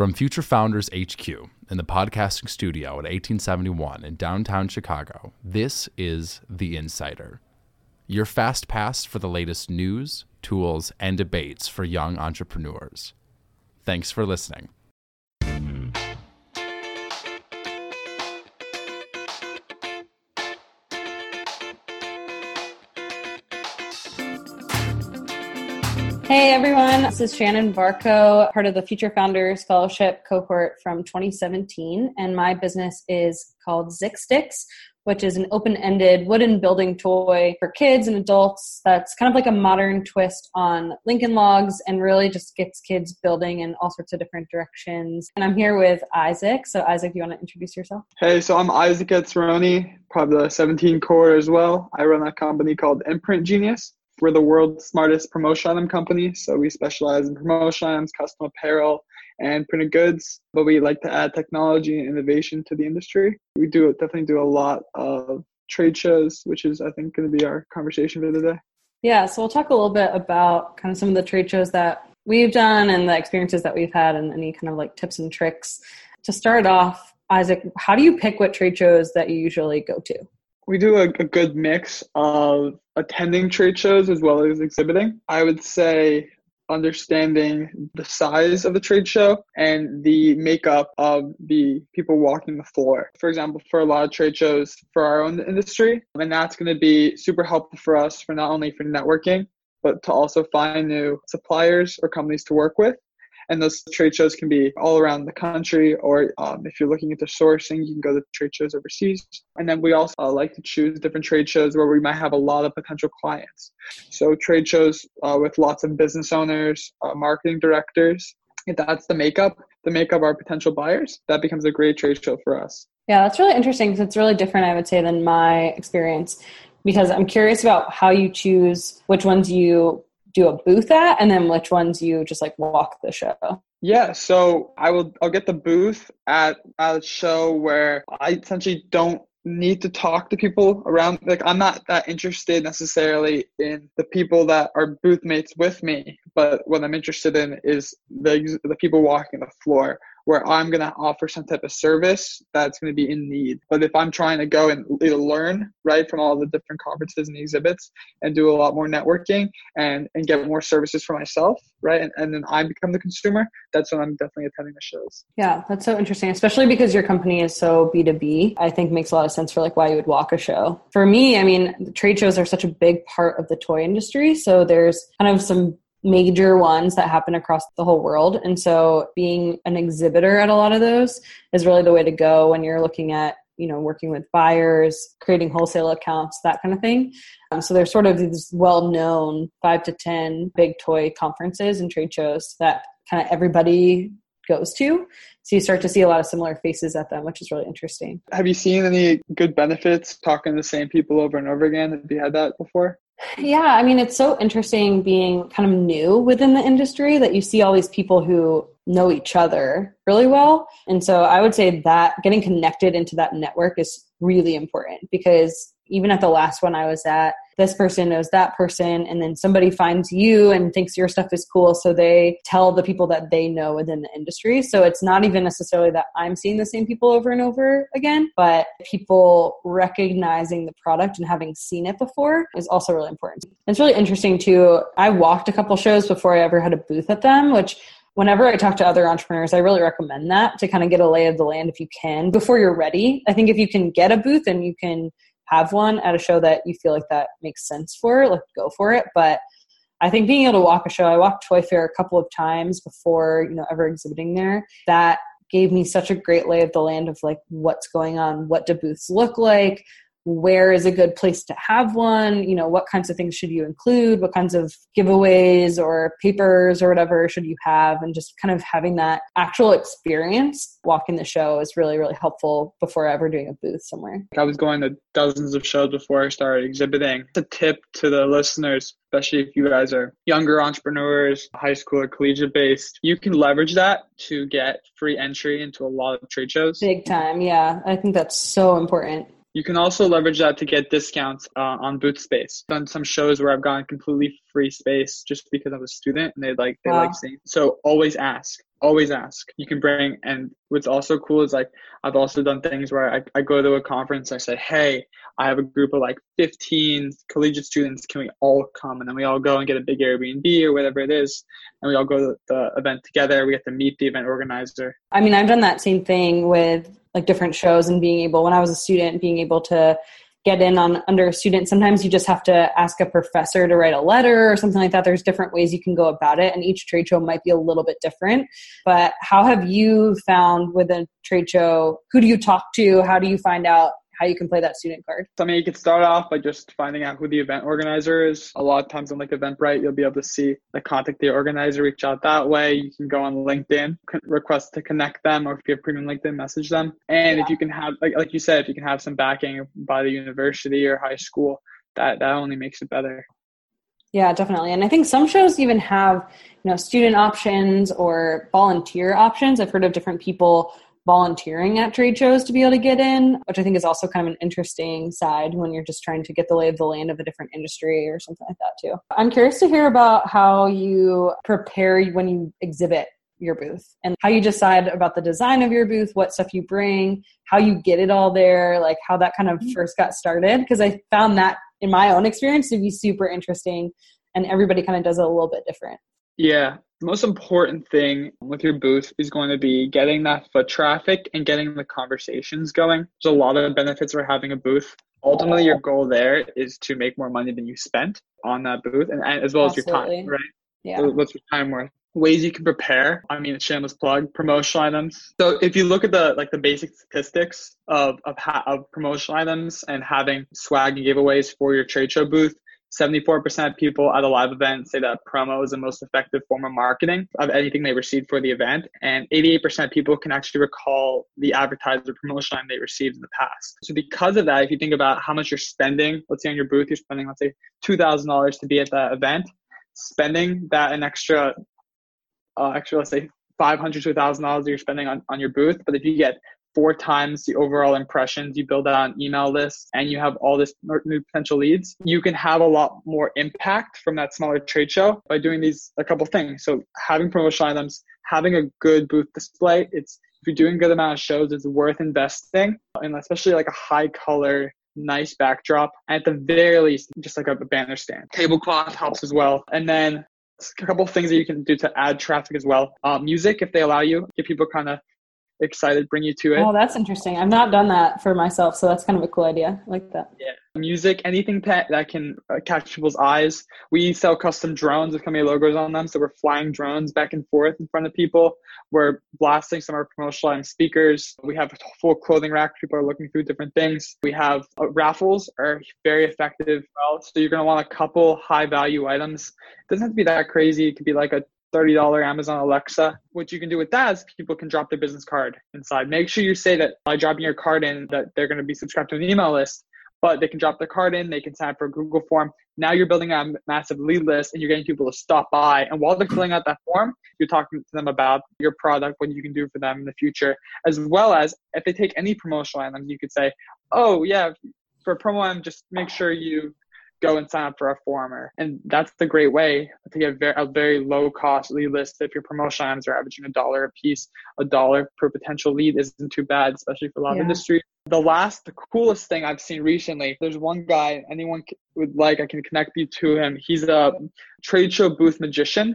From Future Founders HQ in the podcasting studio at 1871 in downtown Chicago, this is The Insider, your fast pass for the latest news, tools, and debates for young entrepreneurs. Thanks for listening. Hey everyone, this is Shannon Barco, part of the Future Founders Fellowship cohort from 2017, and my business is called Zixtix, which is an open-ended wooden building toy for kids and adults that's kind of like a modern twist on Lincoln Logs and really just gets kids building in all sorts of different directions. And I'm here with Isaac. So Isaac, you want to introduce yourself? Hey, so I'm Isaac Etzeroni, part of the 17 core as well. I run a company called Imprint Genius we're the world's smartest promotion item company. So we specialize in promotion items, custom apparel, and printed goods. But we like to add technology and innovation to the industry. We do definitely do a lot of trade shows, which is I think going to be our conversation for today. Yeah, so we'll talk a little bit about kind of some of the trade shows that we've done and the experiences that we've had and any kind of like tips and tricks. To start off, Isaac, how do you pick what trade shows that you usually go to? we do a, a, good mix of attending trade shows as well as exhibiting. I would say understanding the size of the trade show and the makeup of the people walking the floor. For example, for a lot of trade shows for our own industry, and that's going to be super helpful for us for not only for networking, but to also find new suppliers or companies to work with. And those trade shows can be all around the country, or um, if you're looking into sourcing, you can go to trade shows overseas. And then we also uh, like to choose different trade shows where we might have a lot of potential clients. So trade shows uh, with lots of business owners, uh, marketing directors. If that's the makeup, the makeup of our potential buyers, that becomes a great trade show for us. Yeah, that's really interesting because it's really different, I would say, than my experience. Because I'm curious about how you choose which ones you do a booth at and then which ones you just like walk the show? Yeah so i will i'll get the booth at, at a show where i essentially don't need to talk to people around like i'm not that interested necessarily in the people that are booth mates with me but what i'm interested in is the the people walking the floor where I'm going to offer some type of service that's going to be in need. But if I'm trying to go and learn, right, from all the different conferences and exhibits and do a lot more networking and, and get more services for myself, right, and, and then I become the consumer, that's when I'm definitely attending the shows. Yeah, that's so interesting, especially because your company is so B2B. I think makes a lot of sense for like why you would walk a show. For me, I mean, trade shows are such a big part of the toy industry. So there's kind of some major ones that happen across the whole world. And so being an exhibitor at a lot of those is really the way to go when you're looking at, you know, working with buyers, creating wholesale accounts, that kind of thing. Um, so there's sort of these well known five to 10 big toy conferences and trade shows that kind of everybody goes to. So you start to see a lot of similar faces at them, which is really interesting. Have you seen any good benefits talking to the same people over and over again? Have you had that before? Yeah, I mean, it's so interesting being kind of new within the industry that you see all these people who know each other really well. And so I would say that getting connected into that network is really important because even at the last one I was at, this person knows that person, and then somebody finds you and thinks your stuff is cool. So they tell the people that they know within the industry. So it's not even necessarily that I'm seeing the same people over and over again, but people recognizing the product and having seen it before is also really important. It's really interesting too. I walked a couple shows before I ever had a booth at them, which whenever I talk to other entrepreneurs, I really recommend that to kind of get a lay of the land if you can before you're ready. I think if you can get a booth and you can have one at a show that you feel like that makes sense for, like go for it. But I think being able to walk a show, I walked Toy Fair a couple of times before, you know, ever exhibiting there. That gave me such a great lay of the land of like what's going on, what do booths look like, where is a good place to have one? You know what kinds of things should you include? What kinds of giveaways or papers or whatever should you have? And just kind of having that actual experience walking the show is really really helpful before ever doing a booth somewhere. I was going to dozens of shows before i started exhibiting. It's a tip to the listeners especially if you guys are younger entrepreneurs high school or collegiate based you can leverage that to get free entry into a lot of trade shows. Big time yeah. I think that's so important you can also leverage that to get discounts uh, on booth space. Done some shows where I've gotten completely free space just because I'm a student and they like they wow. like seeing. So always ask. always ask. You can bring, and what's also cool is like I've also done things where I, I go to a conference, I say, hey, I have a group of like 15 collegiate students. Can we all come? And then we all go and get a big Airbnb or whatever it is, and we all go to the event together. We get to meet the event organizer. I mean, I've done that same thing with like different shows and being able when I was a student, being able to get in on under a student sometimes you just have to ask a professor to write a letter or something like that. There's different ways you can go about it and each trade show might be a little bit different. But how have you found with a trade show? Who do you talk to? How do you find out how you can play that student card? So I mean, you can start off by just finding out who the event organizer is. A lot of times on like Eventbrite, you'll be able to see the contact the organizer, reach out that way. You can go on LinkedIn, request to connect them, or if you have premium LinkedIn, message them. And yeah. if you can have, like, like you said, if you can have some backing by the university or high school, that, that only makes it better. Yeah, definitely. And I think some shows even have, you know, student options or volunteer options. I've heard of different people volunteering at trade shows to be able to get in, which I think is also kind of an interesting side when you're just trying to get the lay of the land of a different industry or something like that too. I'm curious to hear about how you prepare when you exhibit your booth and how you decide about the design of your booth, what stuff you bring, how you get it all there, like how that kind of mm-hmm. first got started. Because I found that in my own experience to be super interesting and everybody kind of does it a little bit different. Yeah, the most important thing with your booth is going to be getting that foot traffic and getting the conversations going. There's a lot of benefits for having a booth. Ultimately, your goal there is to make more money than you spent on that booth, and, and as well Absolutely. as your time, right? Yeah. what's your time worth? Ways you can prepare. I mean, shameless plug, promotional items. So if you look at the like the basic statistics of of, ha- of promotional items and having swag and giveaways for your trade show booth, 74% of people at a live event say that promo is the most effective form of marketing of anything they received for the event. And 88% of people can actually recall the advertiser promotion they received in the past. So, because of that, if you think about how much you're spending, let's say on your booth, you're spending, let's say, $2,000 to be at that event, spending that an extra, uh, extra, let's say, 500 to $1,000 you're spending on, on your booth. But if you get four times the overall impressions. You build out an email list and you have all this new potential leads. You can have a lot more impact from that smaller trade show by doing these a couple things. So having promotional items having a good booth display it's if you're doing a good amount of shows it's worth investing and especially like a high color nice backdrop. At the very least just like a banner stand. Tablecloth helps as well. And then a couple things that you can do to add traffic as well. Uh, music, if they allow you, get people kind of excited bring you to it. Oh, that's interesting. I've not done that for myself, so that's kind of a cool idea. I like that. Yeah. Music, anything that, that can uh, catch people's eyes. We sell custom drones with company logos on them, so we're flying drones back and forth in front of people. We're blasting some of our promotional speakers. We have a full clothing rack. People are looking through different things. We have uh, raffles are very effective. Well, so you're going to want a couple high value items. It doesn't have to be that crazy. It could be like a $30 Amazon Alexa. What you can do with that is people can drop their business card inside. Make sure you say that by dropping your card in that they're going to be subscribed to an email list, but they can drop their card in, they can sign up for a Google form. Now you're building a massive lead list and you're getting people to stop by. And while they're filling out that form, you're talking to them about your product, what you can do for them in the future, as well as if they take any promotional items, you could say, oh, yeah, for promo item, just make sure you go and sign up for a former. And that's the great way to get a very low cost lead list. If your promotion items are averaging a dollar a piece, a dollar per potential lead isn't too bad, especially for a lot yeah. of industry. The last, the coolest thing I've seen recently, there's one guy, anyone would like, I can connect you to him. He's a trade show booth magician.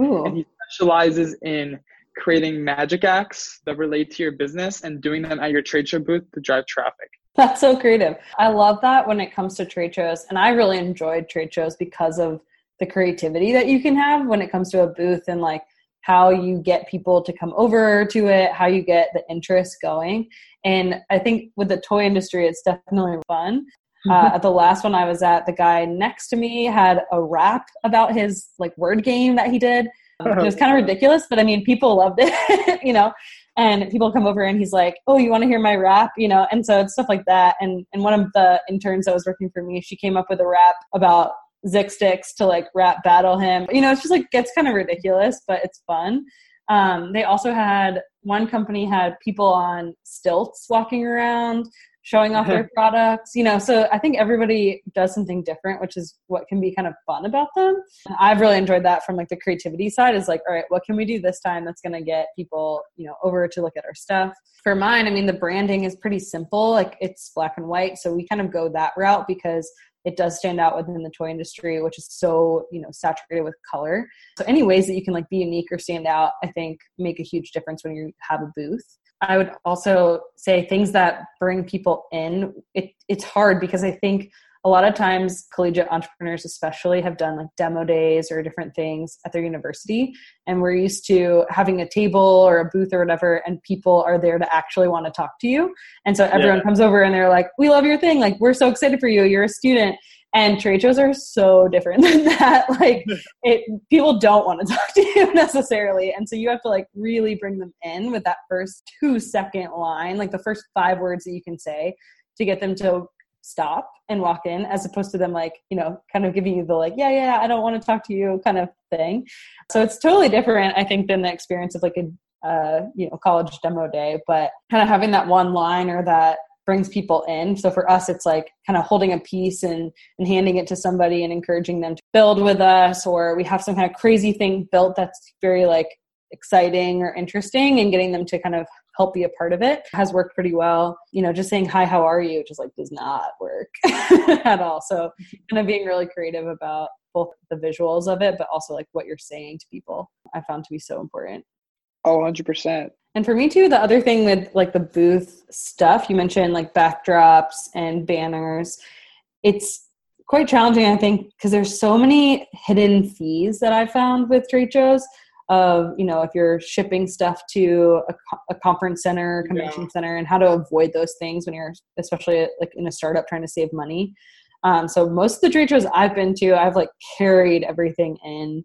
Ooh. And he specializes in creating magic acts that relate to your business and doing them at your trade show booth to drive traffic. That's so creative. I love that when it comes to trade shows. And I really enjoyed trade shows because of the creativity that you can have when it comes to a booth and like how you get people to come over to it, how you get the interest going. And I think with the toy industry, it's definitely fun. Uh, mm-hmm. at the last one I was at, the guy next to me had a rap about his like word game that he did. It was kind of ridiculous, but I mean, people loved it, you know and people come over and he's like oh you want to hear my rap? You know and so it's stuff like that. And and one of the interns that was working for me she came up with a rap about Zik Sticks to like rap battle him. You know it's just like gets kind of ridiculous but it's fun. Um, they also had one company had people on stilts walking around showing off their products, you know. So I think everybody does something different, which is what can be kind of fun about them. I've really enjoyed that from like the creativity side is like, all right, what can we do this time that's going to get people, you know, over to look at our stuff. For mine, I mean, the branding is pretty simple. Like it's black and white. So we kind of go that route because it does stand out within the toy industry which is so you know saturated with color so any ways that you can like be unique or stand out i think make a huge difference when you have a booth I would also say things that bring people in. It, it's hard because I think a lot of times collegiate entrepreneurs especially have done like demo days or different things at their university and we're used to having a table or a booth or whatever and people are there to actually want to talk to you and so everyone yeah. comes over and they're like we love your thing like we're so excited for you you're a student and trade shows are so different than that. Like it people don't want to talk to you necessarily. And so you have to like really bring them in with that first two second line like the first five words that you can say to get them to stop and walk in as opposed to them like you know kind of giving you the like yeah yeah i don't want to talk to you kind of thing. So it's totally different i think than the experience of like a uh, you know college demo day. But kind of having that one line or that brings people in. So for us, it's like kind of holding a piece and, and handing it to somebody and encouraging them to build with us, or we have some kind of crazy thing built that's very like exciting or interesting and getting them to kind of help be a part of it has worked pretty well. You know, just saying hi, how are you just like does not work at all. So kind of being really creative about both the visuals of it, but also like what you're saying to people, I found to be so important. Oh, 100%. And for me too, the other thing with like the booth stuff, you mentioned like backdrops and banners. It's quite challenging, I think, because there's so many hidden fees that I found with trade shows. Of you know, if you're shipping stuff to a, a conference center, convention yeah. center, and how to avoid those things when you're, especially like in a startup trying to save money. Um, so most of the trade shows I've been to, I've like carried everything in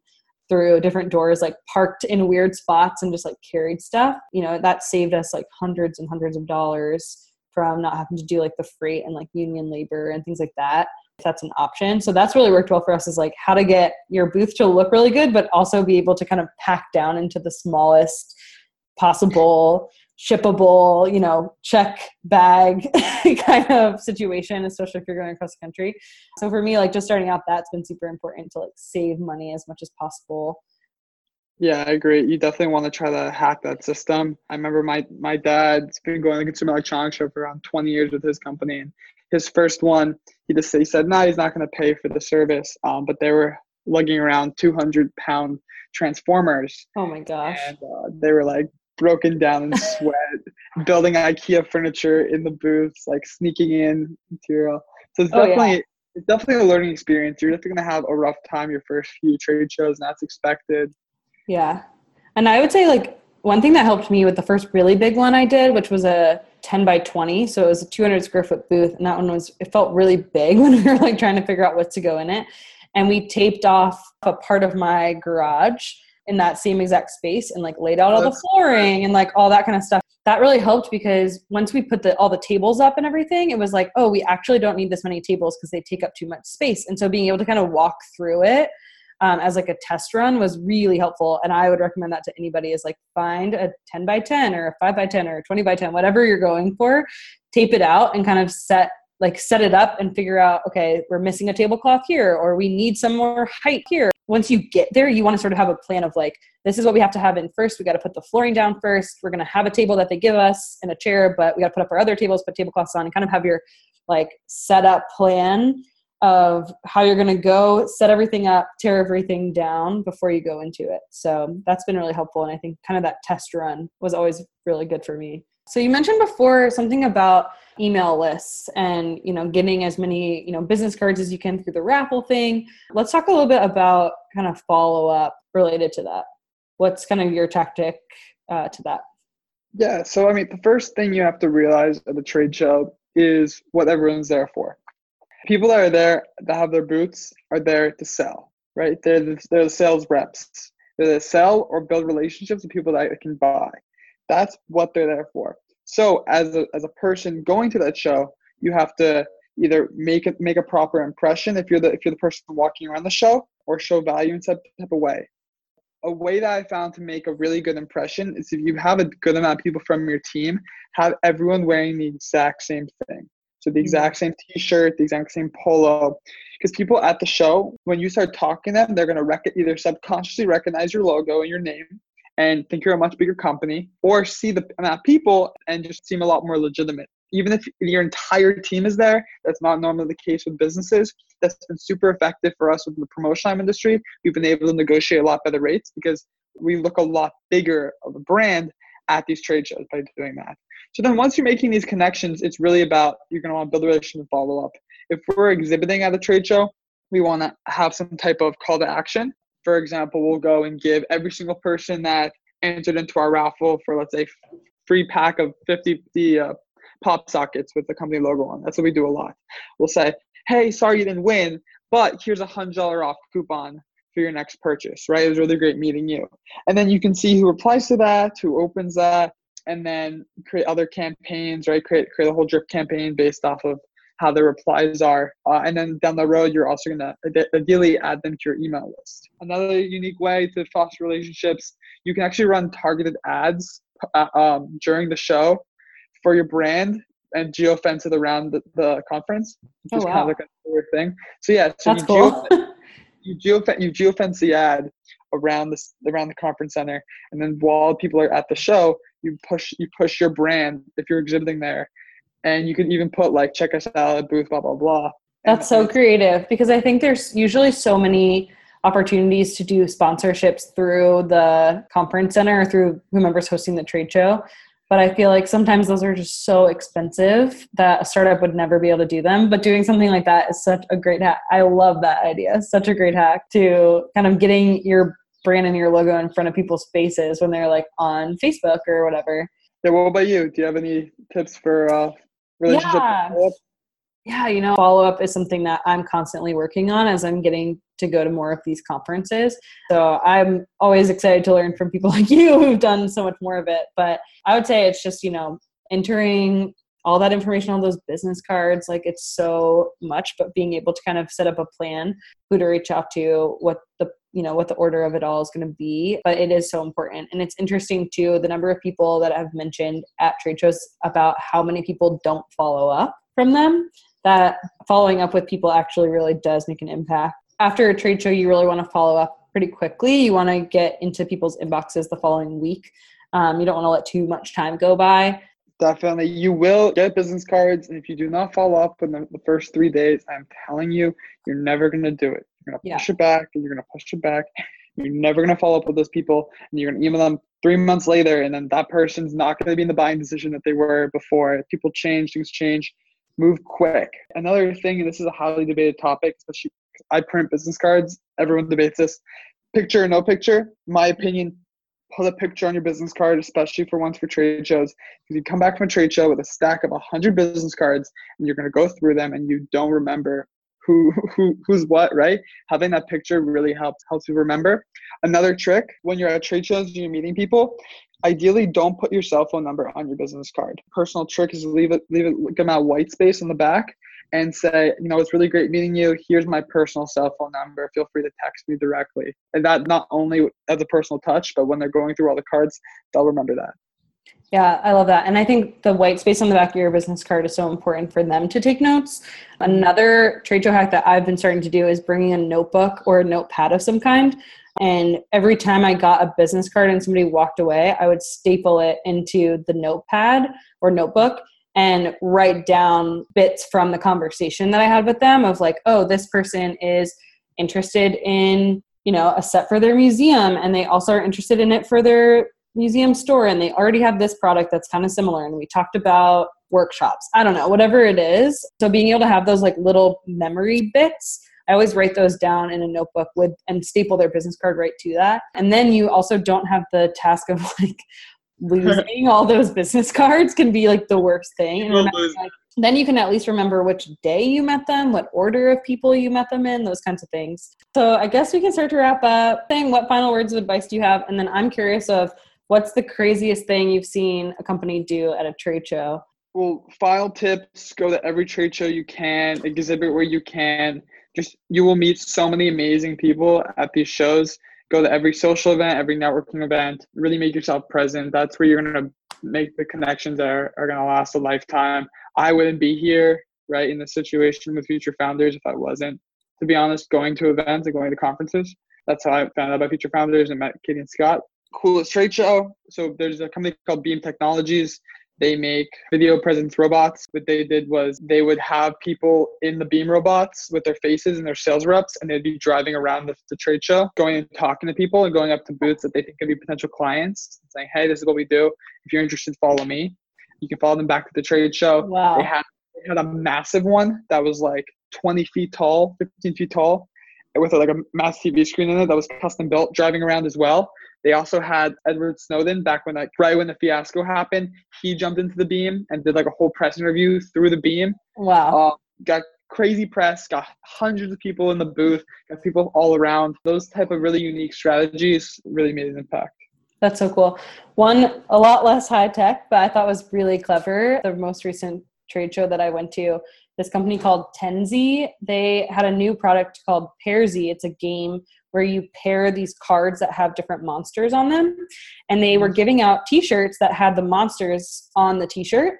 through different doors, like parked in weird spots and just like carried stuff. You know, that saved us like hundreds and hundreds of dollars from not having to do like the freight and like union labor and things like that. If that's an option. So that's really worked well for us is like how to get your booth to look really good, but also be able to kind of pack down into the smallest possible shippable, you know, check bag kind of situation, especially if you're going across the country. So for me, like just starting out, that's been super important to like save money as much as possible. Yeah, I agree. You definitely want to try to hack that system. I remember my my dad's been going to the consumer electronics show for around 20 years with his company, and his first one, he just he said, "No, nah, he's not going to pay for the service." Um, but they were lugging around 200 pound transformers. Oh my gosh! And uh, they were like broken down in sweat, building IKEA furniture in the booths, like sneaking in material. So it's definitely oh, yeah. it's definitely a learning experience. You're definitely gonna have a rough time your first few trade shows, and that's expected. Yeah, and I would say like one thing that helped me with the first really big one I did, which was a 10 by 20, so it was a 200 square foot booth, and that one was it felt really big when we were like trying to figure out what to go in it, and we taped off a part of my garage in that same exact space and like laid out all the flooring and like all that kind of stuff. That really helped because once we put the all the tables up and everything, it was like, oh, we actually don't need this many tables because they take up too much space. And so being able to kind of walk through it um, as like a test run was really helpful. And I would recommend that to anybody is like find a 10 by 10 or a 5 by 10 or a 20 by 10, whatever you're going for, tape it out and kind of set like set it up and figure out okay we're missing a tablecloth here or we need some more height here once you get there you want to sort of have a plan of like this is what we have to have in first we got to put the flooring down first we're going to have a table that they give us and a chair but we got to put up our other tables put tablecloths on and kind of have your like set up plan of how you're going to go set everything up tear everything down before you go into it. So that's been really helpful and i think kind of that test run was always really good for me so you mentioned before something about email lists and you know getting as many you know business cards as you can through the raffle thing. Let's talk a little bit about kind of follow up related to that. What's kind of your tactic uh, to that? Yeah so i mean the first thing you have to realize at the trade show is what everyone's there for. People that are there that have their boots are there to sell right? They're the, they're the sales reps. They're there to sell or build relationships with people that can buy that's what they're there for so as a, as a person going to that show, you have to either make it make a proper impression if you're the if you're the person walking around the show, or show value in some type of way. a way that I found to make a really good impression is if you have a good amount of people from your team, have everyone wearing the exact same thing. So the mm-hmm. exact same T-shirt, the exact same polo, because people at the show, when you start talking to them, they're gonna rec- either subconsciously recognize your logo and your name and think you're a much bigger company, or see the amount of people and just seem a lot more legitimate. Even if your entire team is there, that's not normally the case with businesses. That's been super effective for us with the promotion industry. We've been able to negotiate a lot better rates because we look a lot bigger of a brand at these trade shows by doing that. So then once you're making these connections, it's really about you're going to want to build a relationship and follow up. If we're exhibiting at a trade show, we want to have some type of call to action. For example, we'll go and give every single person that entered into our raffle for let's say free pack of 50 the uh, pop sockets with the company logo on. That's what we do a lot. We'll say, "Hey, sorry you didn't win, but here's a hundred dollar off coupon for your next purchase." Right? It was really great meeting you. And then you can see who replies to that, who opens that, and then create other campaigns, right? Create create a whole drip campaign based off of how the replies are. Uh, and then down the road, you're also going to ideally add them to your email list. Another unique way to foster relationships, you can actually run targeted ads uh, um, during the show for your brand and geofence it around the, the conference. Oh, wow. kind of like a weird thing. So yeah, so That's you, cool. geofence, you, geofence, you geofence the ad around this around the conference center, and then while people are at the show, you push you push your brand if you're exhibiting there, and you can even put like check us out at booth blah blah blah. That's so creative because I think there's usually so many opportunities to do sponsorships through the conference center or through whomever's hosting the trade show. But I feel like sometimes those are just so expensive that a startup would never be able to do them. But doing something like that is such a great hack. I love that idea. Such a great hack to kind of getting your brand and your logo in front of people's faces when they're like on Facebook or whatever. Yeah, what about you? Do you have any tips for uh, relationship? Yeah. yeah, you know, follow up is something that I'm constantly working on as I'm getting to go to more of these conferences. So I'm always excited to learn from people like you who've done so much more of it. But I would say it's just, you know, entering all that information on those business cards, like it's so much, but being able to kind of set up a plan, who to reach out to, what the you know what the order of it all is going to be but it is so important and it's interesting too the number of people that i've mentioned at trade shows about how many people don't follow up from them that following up with people actually really does make an impact. After a trade show, you really want to follow up pretty quickly. You want to get into people's inboxes the following week. Um, you don't want to let too much time go by. Definitely. You will get business cards. And if you do not follow up in the, the first three days, I'm telling you, you're never going to do it. You're going to Yeah. push it back and you're going to push it back. You're never going to follow up with those people and you're going to email them three months later. And then that person's not going to be in the buying decision that they were before. People change, things change. Move quick. Another thing, and this is a highly debated topic, especially I print business cards. Everyone debates this. Picture or no picture. My opinion, put a picture on your business card, especially for ones for trade shows. Because you come back from a trade show with a stack of 100 business cards and you're going to go through them and you don't remember who, who who's what, right? Having that picture really helps helps you remember. Another trick when you're at trade shows and you're meeting people, ideally don't put your cell phone number on your business card. Personal trick is leave it leave it them out white space on the back and say, you know, it's really great meeting you. Here's my personal cell phone number. Feel free to text me directly. And that not only as a personal touch, but when they're going through all the cards, they'll remember that. Yeah, I love that. And I think the white space on the back of your business card is so important for them to take notes. Another trade show hack that I've been starting to do is bringing a notebook or a notepad of some kind. And every time I got a business card and somebody walked away, I would staple it into the notepad or notebook and write down bits from the conversation that I had with them of like, oh, this person is interested in, you know, a set for their museum and they also are interested in it for their museum store and they already have this product that's kind of similar and we talked about workshops. I don't know whatever it is. So being able to have those like little memory bits i always write those down in a notebook with and staple their business card right to that. And then you also don't have the task of like losing all those business cards can be like the worst thing. Remember, like, then you can at least remember which day you met them what order of people you met them in those kinds of things. So i guess we can start to wrap up. Saying what final words of advice do you have? And then i'm curious of what's the craziest thing you've seen a company do at a trade show? Well, file tips: go to every trade show you can, exhibit where you can. Just you will meet so many amazing people at these shows, go to every social event, every networking event, really make yourself present. That's where you're going to make the connections that are, are going to last a lifetime. I wouldn't be here, right, in the situation with Future Founders if I wasn't, to be honest, going to events and going to conferences. That's how I found out about Future Founders and met Katie and Scott. Coolest trade show. So there's a company called Beam Technologies. They make video presence robots. What they did was they would have people in the beam robots with their faces and their sales reps, and they'd be driving around the, the trade show, going and talking to people and going up to booths that they think could be potential clients, saying, Hey, this is what we do. If you're interested, follow me. You can follow them back to the trade show. Wow. They had, they had a massive one that was like 20 feet tall, 15 feet tall, with like a massive TV screen in it that was custom built, driving around as well. They also had Edward Snowden back when like right when the fiasco happened. He jumped into the beam and did like a whole press interview through the beam. Wow. Uh, got crazy press, got hundreds of people in the booth, got people all around. Those type of really unique strategies really made an impact. That's so cool. One, a lot less high tech, but I thought was really clever. The most recent trade show that I went to, this company called Tenzi, they had a new product called Pairzy. It's a game where you pair these cards that have different monsters on them. And they were mm-hmm. giving out t shirts that had the monsters on the t shirt.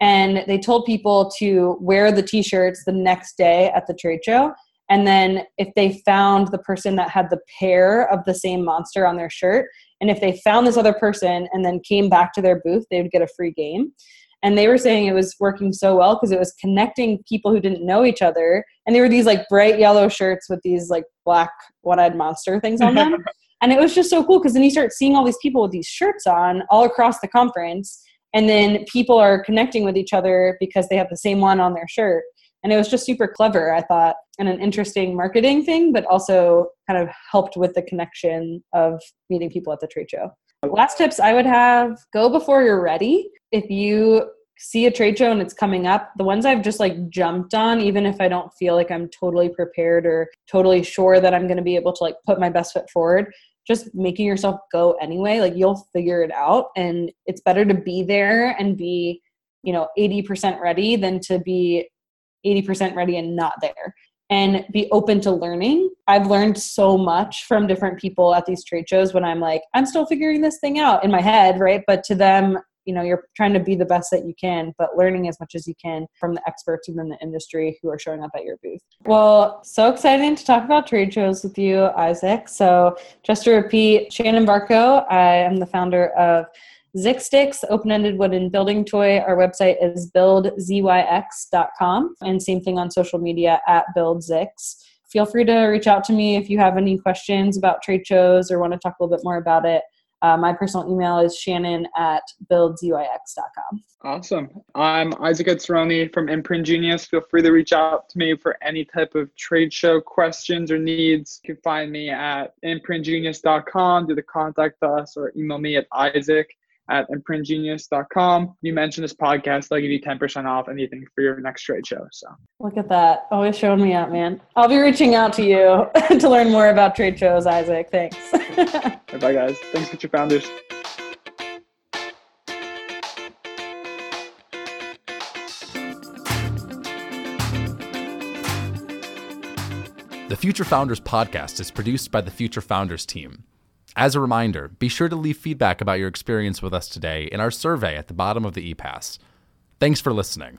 And they told people to wear the t shirts the next day at the trade show. And then if they found the person that had the pair of the same monster on their shirt, and if they found this other person and then came back to their booth, they would get a free game and they were saying it was working so well because it was connecting people who didn't know each other. And they were these like bright yellow shirts with these like black one-eyed monster things on them. And it was just so cool because then you start seeing all these people with these shirts on all across the conference. And then people are connecting with each other because they have the same one on their shirt. And it was just super clever i thought and an interesting marketing thing but also kind of helped with the connection of meeting people at the trade show. Last tips i would have go before you're ready if you see a trade show and it's coming up, the ones I've just like jumped on, even if I don't feel like I'm totally prepared or totally sure that I'm going to be able to like put my best foot forward, just making yourself go anyway, like you'll figure it out. And it's better to be there and be, you know, 80% ready than to be 80% ready and not there and be open to learning. I've learned so much from different people at these trade shows when I'm like, I'm still figuring this thing out in my head, right? But to them, you know you're trying to be the best that you can but learning as much as you can from the experts within the industry who are showing up at your booth well so exciting to talk about trade shows with you isaac so just to repeat shannon barco i am the founder of Zixtix, open-ended wooden building toy. Our website is buildzyx.com and same thing on social media at buildzyx. Feel free to reach out to me if you have any questions about trade shows or want to talk a little bit more about it. Uh, my personal email is shannon at buildzyx.com. Awesome. I'm Isaac Etzroni from Imprint Genius. Feel free to reach out to me for any type of trade show questions or needs. You can find me at imprintgenius.com, do the contact us, or email me at isaac at imprintgenius.com. You mentioned this podcast, they'll give you 10% off anything for your next trade show. So look at that. Always showing me out, man. I'll be reaching out to you to learn more about trade shows, Isaac. Thanks. bye, guys. Thanks, for Future Founders. The Future Founders podcast is produced by the Future Founders team. As a reminder, be sure to leave feedback about your experience with us today in our survey at the bottom of the ePass. Thanks for listening.